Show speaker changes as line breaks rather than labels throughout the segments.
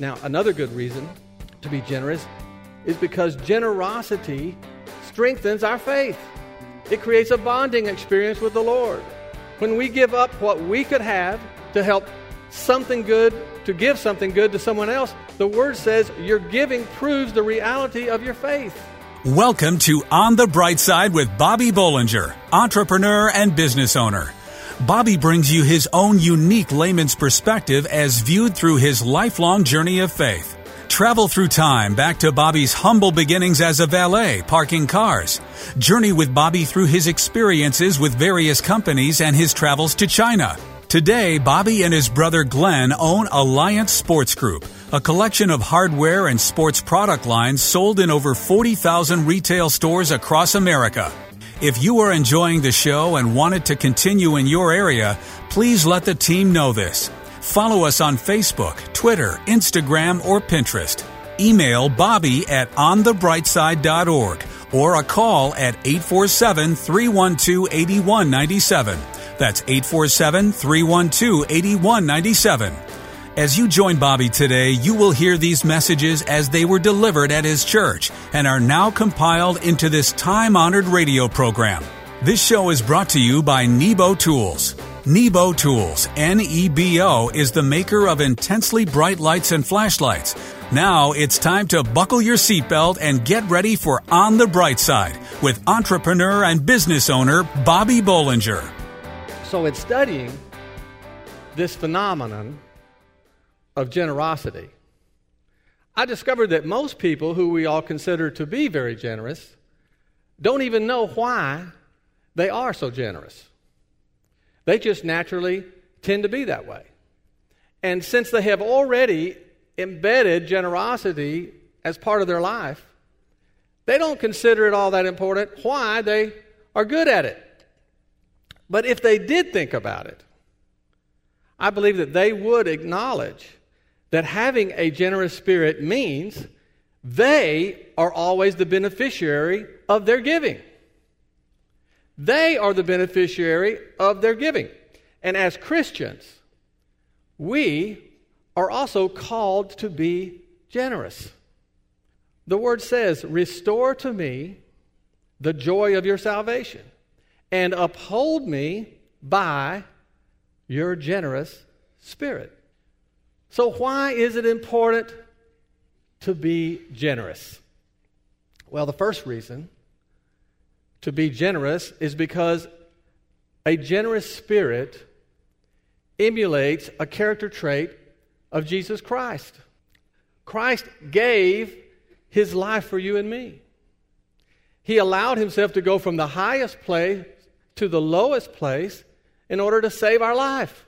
Now, another good reason to be generous is because generosity strengthens our faith. It creates a bonding experience with the Lord. When we give up what we could have to help something good, to give something good to someone else, the Word says your giving proves the reality of your faith.
Welcome to On the Bright Side with Bobby Bollinger, entrepreneur and business owner. Bobby brings you his own unique layman's perspective as viewed through his lifelong journey of faith. Travel through time back to Bobby's humble beginnings as a valet parking cars. Journey with Bobby through his experiences with various companies and his travels to China. Today, Bobby and his brother Glenn own Alliance Sports Group, a collection of hardware and sports product lines sold in over 40,000 retail stores across America. If you are enjoying the show and want it to continue in your area, please let the team know this. Follow us on Facebook, Twitter, Instagram, or Pinterest. Email Bobby at onthebrightside.org or a call at 847 312 8197. That's 847 312 8197. As you join Bobby today, you will hear these messages as they were delivered at his church and are now compiled into this time honored radio program. This show is brought to you by Nebo Tools. Nebo Tools, N E B O, is the maker of intensely bright lights and flashlights. Now it's time to buckle your seatbelt and get ready for On the Bright Side with entrepreneur and business owner Bobby Bollinger.
So, in studying this phenomenon of generosity, I discovered that most people who we all consider to be very generous don't even know why they are so generous. They just naturally tend to be that way. And since they have already embedded generosity as part of their life, they don't consider it all that important why they are good at it. But if they did think about it, I believe that they would acknowledge that having a generous spirit means they are always the beneficiary of their giving. They are the beneficiary of their giving. And as Christians, we are also called to be generous. The word says, Restore to me the joy of your salvation and uphold me by your generous spirit. So, why is it important to be generous? Well, the first reason to be generous is because a generous spirit emulates a character trait of Jesus Christ. Christ gave his life for you and me. He allowed himself to go from the highest place to the lowest place in order to save our life.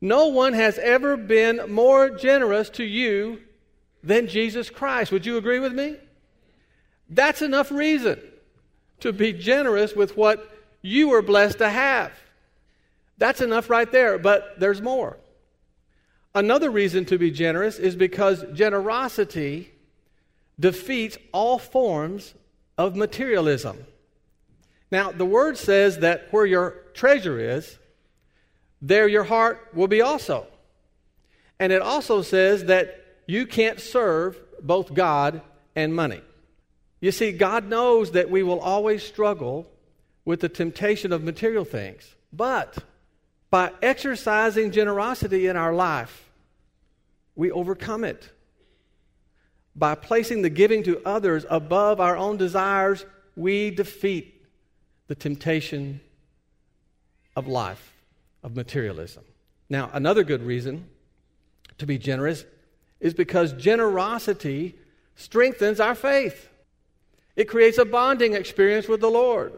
No one has ever been more generous to you than Jesus Christ. Would you agree with me? That's enough reason to be generous with what you were blessed to have. That's enough right there, but there's more. Another reason to be generous is because generosity defeats all forms of materialism. Now, the word says that where your treasure is, there your heart will be also. And it also says that you can't serve both God and money. You see, God knows that we will always struggle with the temptation of material things. But by exercising generosity in our life, we overcome it. By placing the giving to others above our own desires, we defeat the temptation of life, of materialism. Now, another good reason to be generous is because generosity strengthens our faith. It creates a bonding experience with the Lord.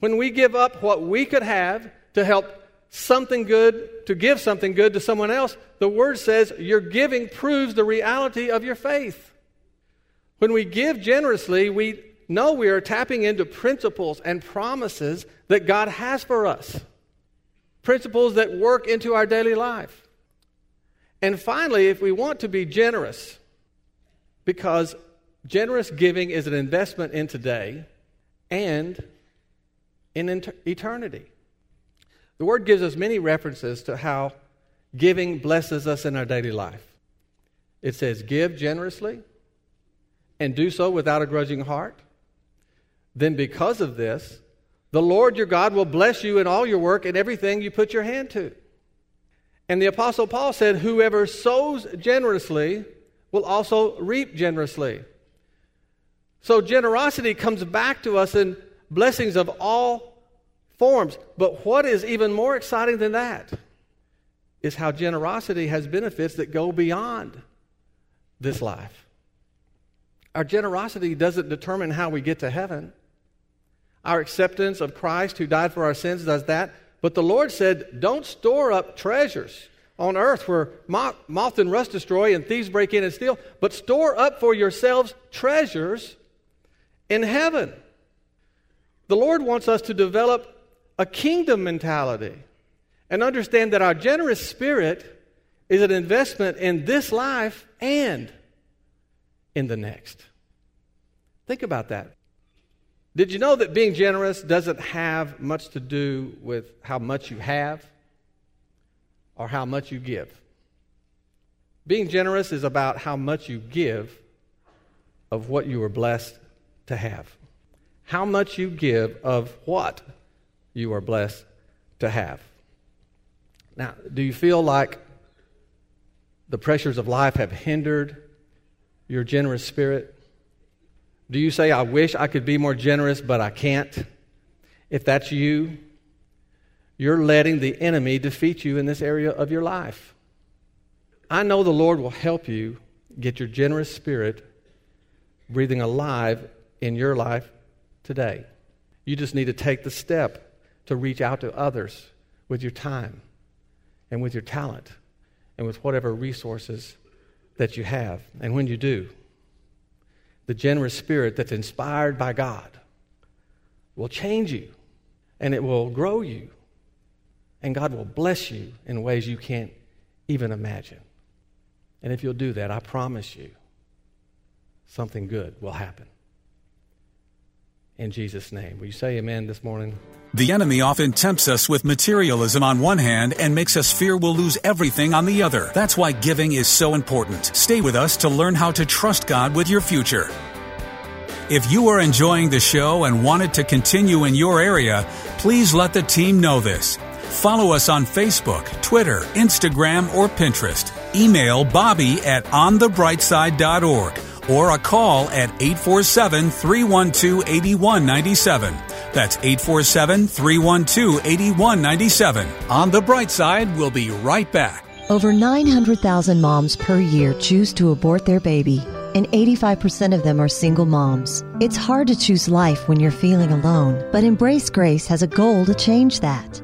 When we give up what we could have to help something good, to give something good to someone else, the Word says your giving proves the reality of your faith. When we give generously, we know we are tapping into principles and promises that God has for us, principles that work into our daily life. And finally, if we want to be generous, because Generous giving is an investment in today and in eternity. The Word gives us many references to how giving blesses us in our daily life. It says, Give generously and do so without a grudging heart. Then, because of this, the Lord your God will bless you in all your work and everything you put your hand to. And the Apostle Paul said, Whoever sows generously will also reap generously. So, generosity comes back to us in blessings of all forms. But what is even more exciting than that is how generosity has benefits that go beyond this life. Our generosity doesn't determine how we get to heaven. Our acceptance of Christ who died for our sins does that. But the Lord said, Don't store up treasures on earth where moth, and rust destroy and thieves break in and steal, but store up for yourselves treasures in heaven. The Lord wants us to develop a kingdom mentality and understand that our generous spirit is an investment in this life and in the next. Think about that. Did you know that being generous doesn't have much to do with how much you have or how much you give? Being generous is about how much you give of what you were blessed to have. How much you give of what you are blessed to have. Now, do you feel like the pressures of life have hindered your generous spirit? Do you say, I wish I could be more generous, but I can't? If that's you, you're letting the enemy defeat you in this area of your life. I know the Lord will help you get your generous spirit breathing alive in your life today. You just need to take the step to reach out to others with your time and with your talent and with whatever resources that you have. And when you do, the generous spirit that's inspired by God will change you and it will grow you. And God will bless you in ways you can't even imagine. And if you'll do that, I promise you, something good will happen. In Jesus' name. Will you say amen this morning?
The enemy often tempts us with materialism on one hand and makes us fear we'll lose everything on the other. That's why giving is so important. Stay with us to learn how to trust God with your future. If you are enjoying the show and wanted to continue in your area, please let the team know this. Follow us on Facebook, Twitter, Instagram, or Pinterest. Email Bobby at onthebrightside.org or a call at 847 312 8197. That's 847 312 8197. On the bright side, we'll be right back.
Over 900,000 moms per year choose to abort their baby, and 85% of them are single moms. It's hard to choose life when you're feeling alone, but Embrace Grace has a goal to change that.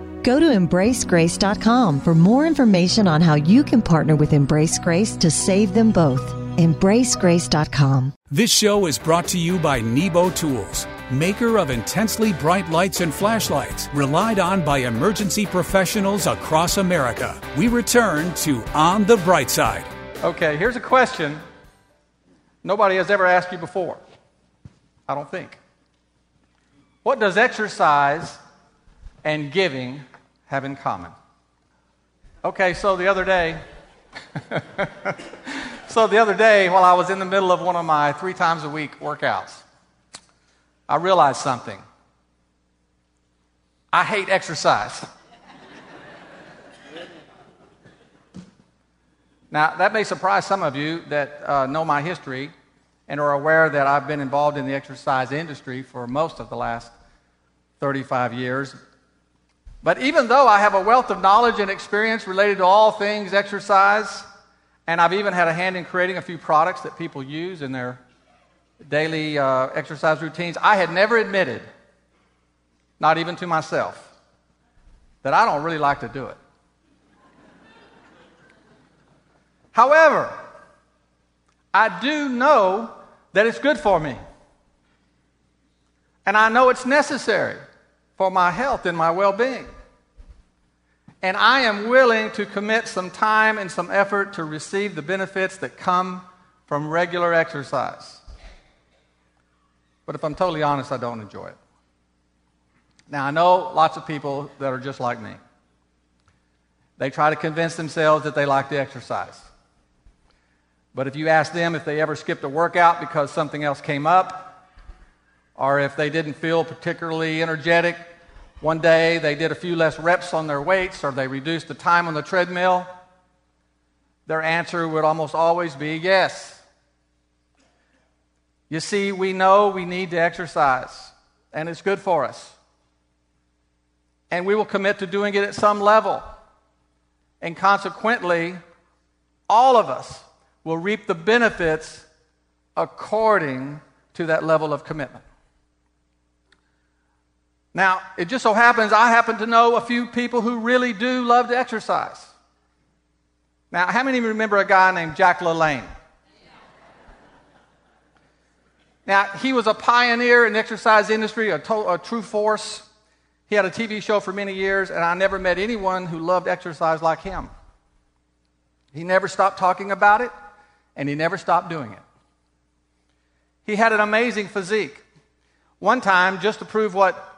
Go to embracegrace.com for more information on how you can partner with Embrace Grace to save them both. Embracegrace.com.
This show is brought to you by Nebo Tools, maker of intensely bright lights and flashlights, relied on by emergency professionals across America. We return to On the Bright Side.
Okay, here's a question nobody has ever asked you before. I don't think. What does exercise and giving have in common? Okay, so the other day, so the other day, while I was in the middle of one of my three times a week workouts, I realized something. I hate exercise. now, that may surprise some of you that uh, know my history and are aware that I've been involved in the exercise industry for most of the last 35 years. But even though I have a wealth of knowledge and experience related to all things exercise, and I've even had a hand in creating a few products that people use in their, daily uh, exercise routines, I had never admitted, not even to myself, that I don't really like to do it. However, I do know that it's good for me. And I know it's necessary for my health and my well being. And I am willing to commit some time and some effort to receive the benefits that come from regular exercise. But if I'm totally honest, I don't enjoy it. Now, I know lots of people that are just like me. They try to convince themselves that they like to exercise. But if you ask them if they ever skipped a workout because something else came up, or if they didn't feel particularly energetic one day, they did a few less reps on their weights, or they reduced the time on the treadmill, their answer would almost always be yes. You see, we know we need to exercise, and it's good for us. And we will commit to doing it at some level. And consequently, all of us will reap the benefits according to that level of commitment. Now, it just so happens I happen to know a few people who really do love to exercise. Now, how many of you remember a guy named Jack LaLanne? Now, he was a pioneer in the exercise industry, a, to- a true force. He had a TV show for many years, and I never met anyone who loved exercise like him. He never stopped talking about it and he never stopped doing it. He had an amazing physique. One time, just to prove what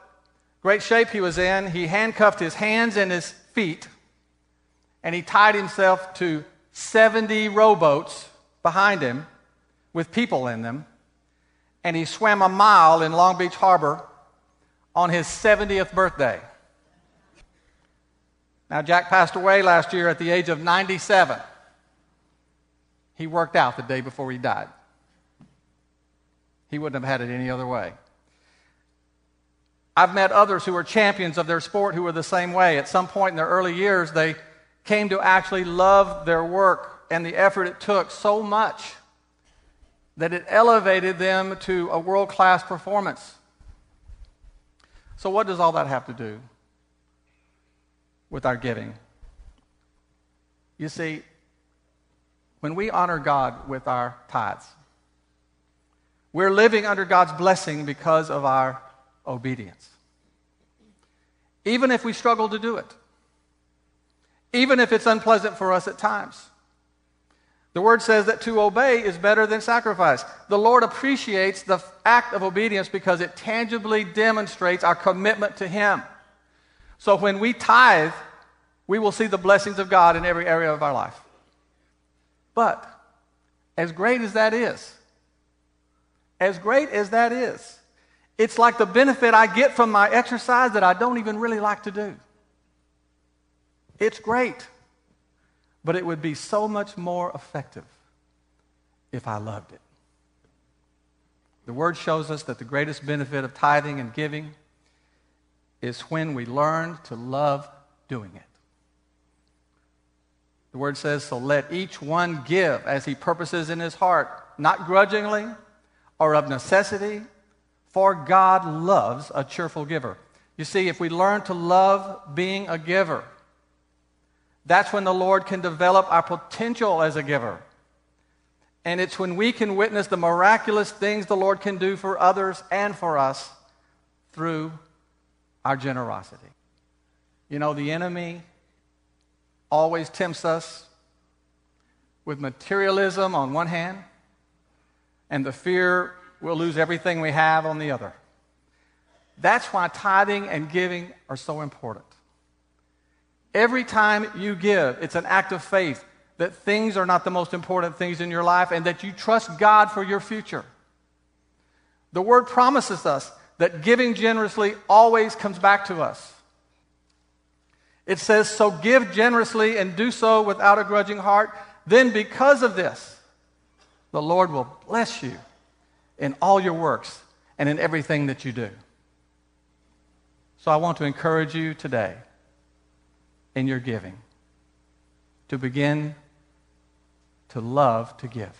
great shape he was in, he handcuffed his hands and his feet, and he tied himself to 70 rowboats behind him with people in them, and he swam a mile in Long Beach Harbor on his 70th birthday. Now, Jack passed away last year at the age of 97. He worked out the day before he died. He wouldn't have had it any other way. I've met others who are champions of their sport who were the same way. At some point in their early years, they came to actually love their work and the effort it took so much that it elevated them to a world class performance. So, what does all that have to do with our giving? You see, when we honor God with our tithes. We're living under God's blessing because of our obedience. Even if we struggle to do it, even if it's unpleasant for us at times. The word says that to obey is better than sacrifice. The Lord appreciates the act of obedience because it tangibly demonstrates our commitment to Him. So when we tithe, we will see the blessings of God in every area of our life. But as great as that is, as great as that is, it's like the benefit I get from my exercise that I don't even really like to do. It's great, but it would be so much more effective if I loved it. The word shows us that the greatest benefit of tithing and giving is when we learn to love doing it. The word says, So let each one give as he purposes in his heart, not grudgingly or of necessity, for God loves a cheerful giver. You see, if we learn to love being a giver, that's when the Lord can develop our potential as a giver. And it's when we can witness the miraculous things the Lord can do for others and for us through our generosity. You know, the enemy always tempts us with materialism on one hand and the fear we'll lose everything we have on the other. That's why tithing and giving are so important. Every time you give, it's an act of faith that things are not the most important things in your life and that you trust God for your future. The word promises us that giving generously always comes back to us. It says, So give generously and do so without a grudging heart. Then, because of this, the Lord will bless you in all your works and in everything that you do. So, I want to encourage you today in your giving to begin to love to give.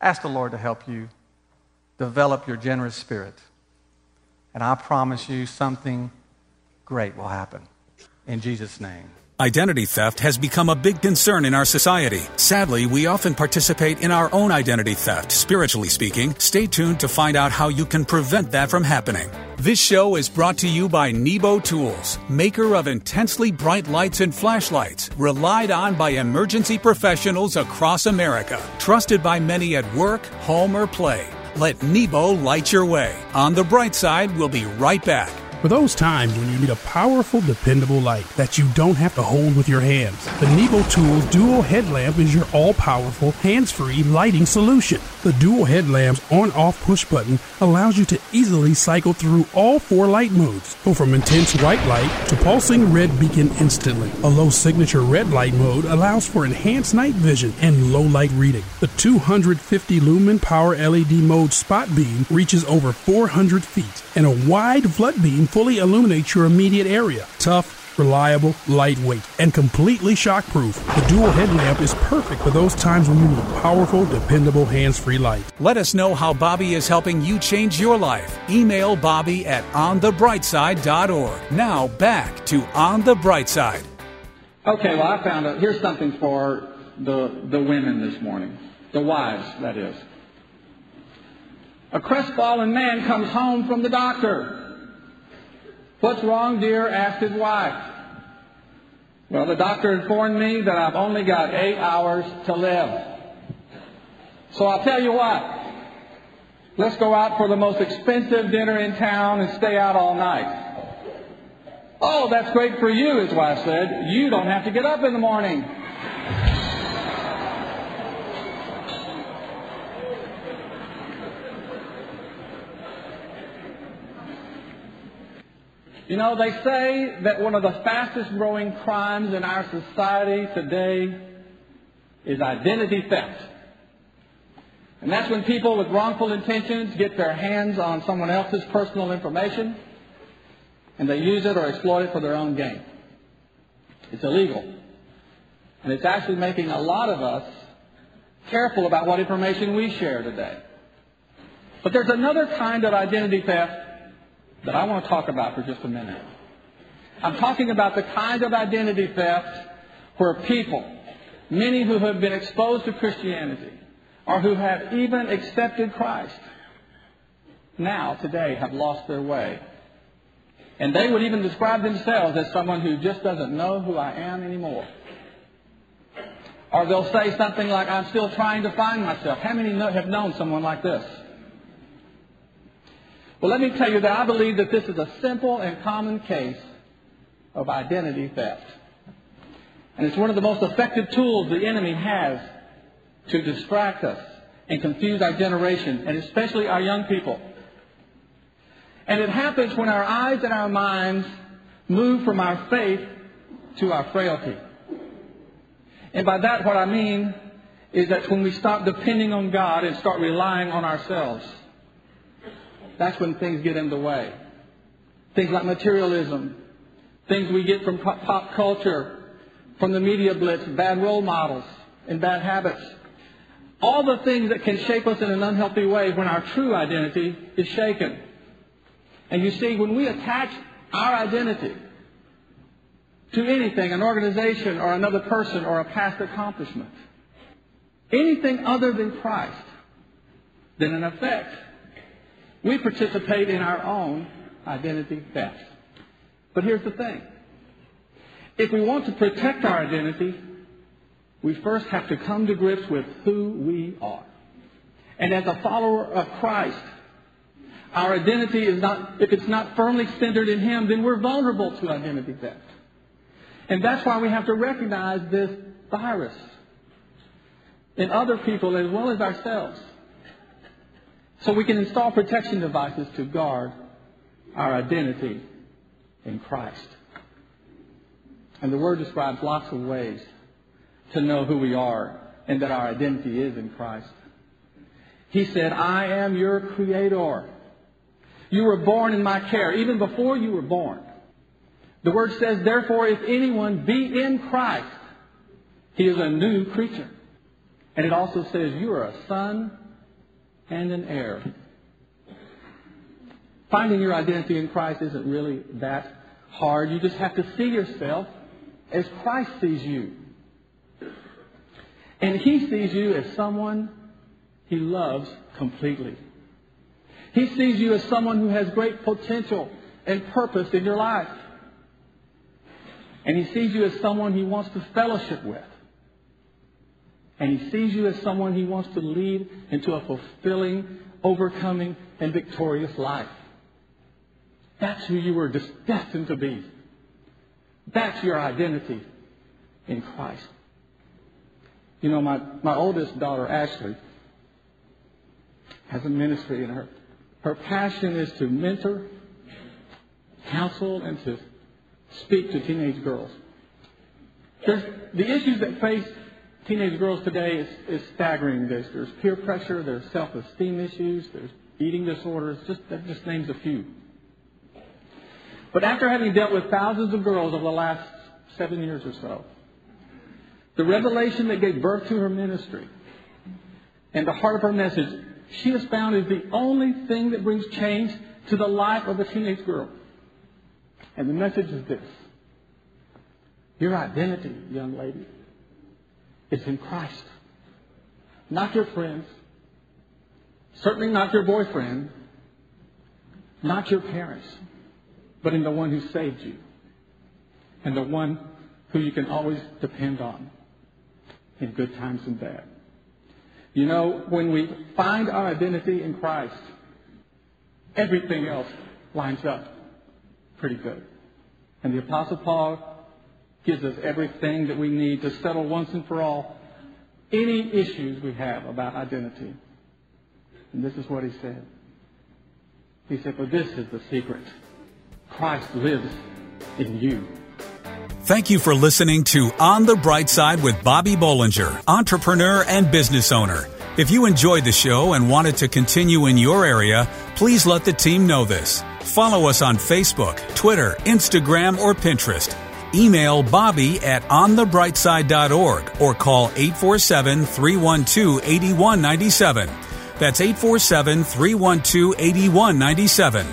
Ask the Lord to help you
develop your generous spirit. And I promise you something great will happen. In Jesus' name.
Identity theft has become a big concern in our society. Sadly, we often participate in our own identity theft, spiritually speaking. Stay tuned to find out how you can prevent that from happening. This show is brought to you by Nebo Tools, maker of intensely bright lights and flashlights, relied on by emergency professionals across America, trusted by many at work, home, or play. Let Nebo light your way. On the bright side, we'll be right back.
For those times when you need a powerful, dependable light that you don't have to hold with your hands, the Nebo Tools Dual Headlamp is your all powerful, hands free lighting solution. The dual headlamp's on off push button allows you to easily cycle through all four light modes. Go from intense white light to pulsing red beacon instantly. A low signature red light mode allows for enhanced night vision and low light reading. The 250 lumen power LED mode spot beam reaches over 400 feet, and a wide flood beam fully illuminates your immediate area. Tough, reliable, lightweight, and completely shockproof. The dual headlamp is perfect for those times when you need a powerful, dependable, hands-free light.
Let us know how Bobby is helping you change your life. Email Bobby at onthebrightside.org. Now back to On the Bright Side.
Okay, well, I found out. Here's something for the, the women this morning. The wives, that is. A crestfallen man comes home from the doctor. What's wrong, dear? asked his wife. Well, the doctor informed me that I've only got eight hours to live. So I'll tell you what. Let's go out for the most expensive dinner in town and stay out all night. Oh, that's great for you, his wife said. You don't have to get up in the morning. You know, they say that one of the fastest growing crimes in our society today is identity theft. And that's when people with wrongful intentions get their hands on someone else's personal information and they use it or exploit it for their own gain. It's illegal. And it's actually making a lot of us careful about what information we share today. But there's another kind of identity theft that I want to talk about for just a minute. I'm talking about the kind of identity theft where people, many who have been exposed to Christianity, or who have even accepted Christ, now, today, have lost their way. And they would even describe themselves as someone who just doesn't know who I am anymore. Or they'll say something like, I'm still trying to find myself. How many have known someone like this? Well, let me tell you that I believe that this is a simple and common case of identity theft. And it's one of the most effective tools the enemy has to distract us and confuse our generation, and especially our young people. And it happens when our eyes and our minds move from our faith to our frailty. And by that, what I mean is that when we stop depending on God and start relying on ourselves that's when things get in the way. Things like materialism, things we get from pop culture, from the media blitz, bad role models, and bad habits. All the things that can shape us in an unhealthy way when our true identity is shaken. And you see, when we attach our identity to anything, an organization or another person or a past accomplishment, anything other than Christ, then in effect, we participate in our own identity theft. But here's the thing. If we want to protect our identity, we first have to come to grips with who we are. And as a follower of Christ, our identity is not, if it's not firmly centered in Him, then we're vulnerable to identity theft. And that's why we have to recognize this virus in other people as well as ourselves. So we can install protection devices to guard our identity in Christ. And the Word describes lots of ways to know who we are and that our identity is in Christ. He said, I am your creator. You were born in my care, even before you were born. The Word says, therefore, if anyone be in Christ, he is a new creature. And it also says, you are a son and an heir Finding your identity in Christ isn't really that hard. You just have to see yourself as Christ sees you. And He sees you as someone He loves completely. He sees you as someone who has great potential and purpose in your life. And He sees you as someone He wants to fellowship with. And He sees you as someone He wants to lead into a fulfilling, overcoming, and victorious life. That's who you were destined to be. That's your identity in Christ. You know, my, my oldest daughter, Ashley, has a ministry, and her, her passion is to mentor, counsel, and to speak to teenage girls. There's, the issues that face teenage girls today is, is staggering. There's, there's peer pressure, there's self-esteem issues, there's eating disorders. Just that just names a few. But after having dealt with thousands of girls over the last seven years or so, the revelation that gave birth to her ministry and the heart of her message, she has found is the only thing that brings change to the life of a teenage girl. And the message is this Your identity, young lady, is in Christ. Not your friends, certainly not your boyfriend, not your parents, but in the one who saved you and the one who you can always depend on in good times and bad. You know, when we find our identity in Christ, everything else lines up pretty good. And the Apostle Paul gives us everything that we need to settle once and for all any issues we have about identity. And this is what he said. He said, For this is the secret Christ lives in you.
Thank you for listening to On the Bright Side with Bobby Bollinger, entrepreneur and business owner. If you enjoyed the show and wanted to continue in your area, please let the team know this. Follow us on Facebook, Twitter, Instagram, or Pinterest. Email Bobby at onthebrightside.org or call 847 312 8197. That's 847 312 8197.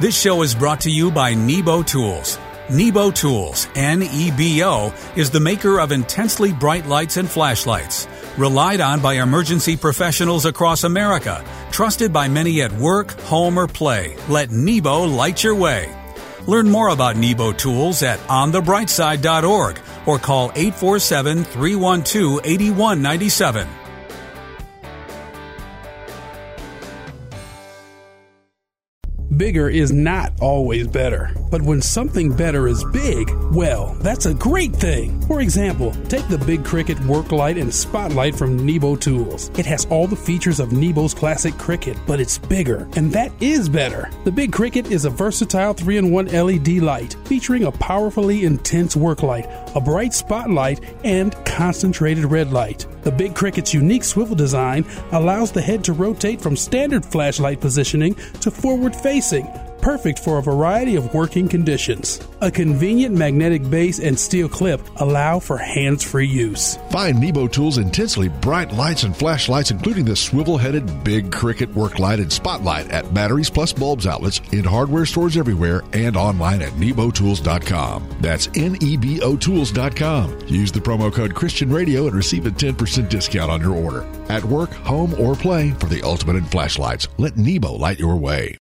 This show is brought to you by Nebo Tools. Nebo Tools, N-E-B-O, is the maker of intensely bright lights and flashlights. Relied on by emergency professionals across America. Trusted by many at work, home, or play. Let Nebo light your way. Learn more about Nebo Tools at onthebrightside.org or call 847 312 8197.
Bigger is not always better. But when something better is big, well, that's a great thing. For example, take the Big Cricket work light and spotlight from Nebo Tools. It has all the features of Nebo's classic Cricket, but it's bigger, and that is better. The Big Cricket is a versatile 3 in 1 LED light featuring a powerfully intense work light, a bright spotlight, and concentrated red light. The Big Cricket's unique swivel design allows the head to rotate from standard flashlight positioning to forward facing, perfect for a variety of working conditions. A convenient magnetic base and steel clip allow for hands free use.
Find Nebo Tools' intensely bright lights and flashlights, including the swivel headed Big Cricket work light and spotlight at Batteries Plus Bulbs outlets in hardware stores everywhere and online at nebotools.com. That's N E B O Tools.com. Use the promo code Christian Radio and receive a 10% discount on your order. At work, home, or play, for the ultimate in flashlights, let Nebo light your way.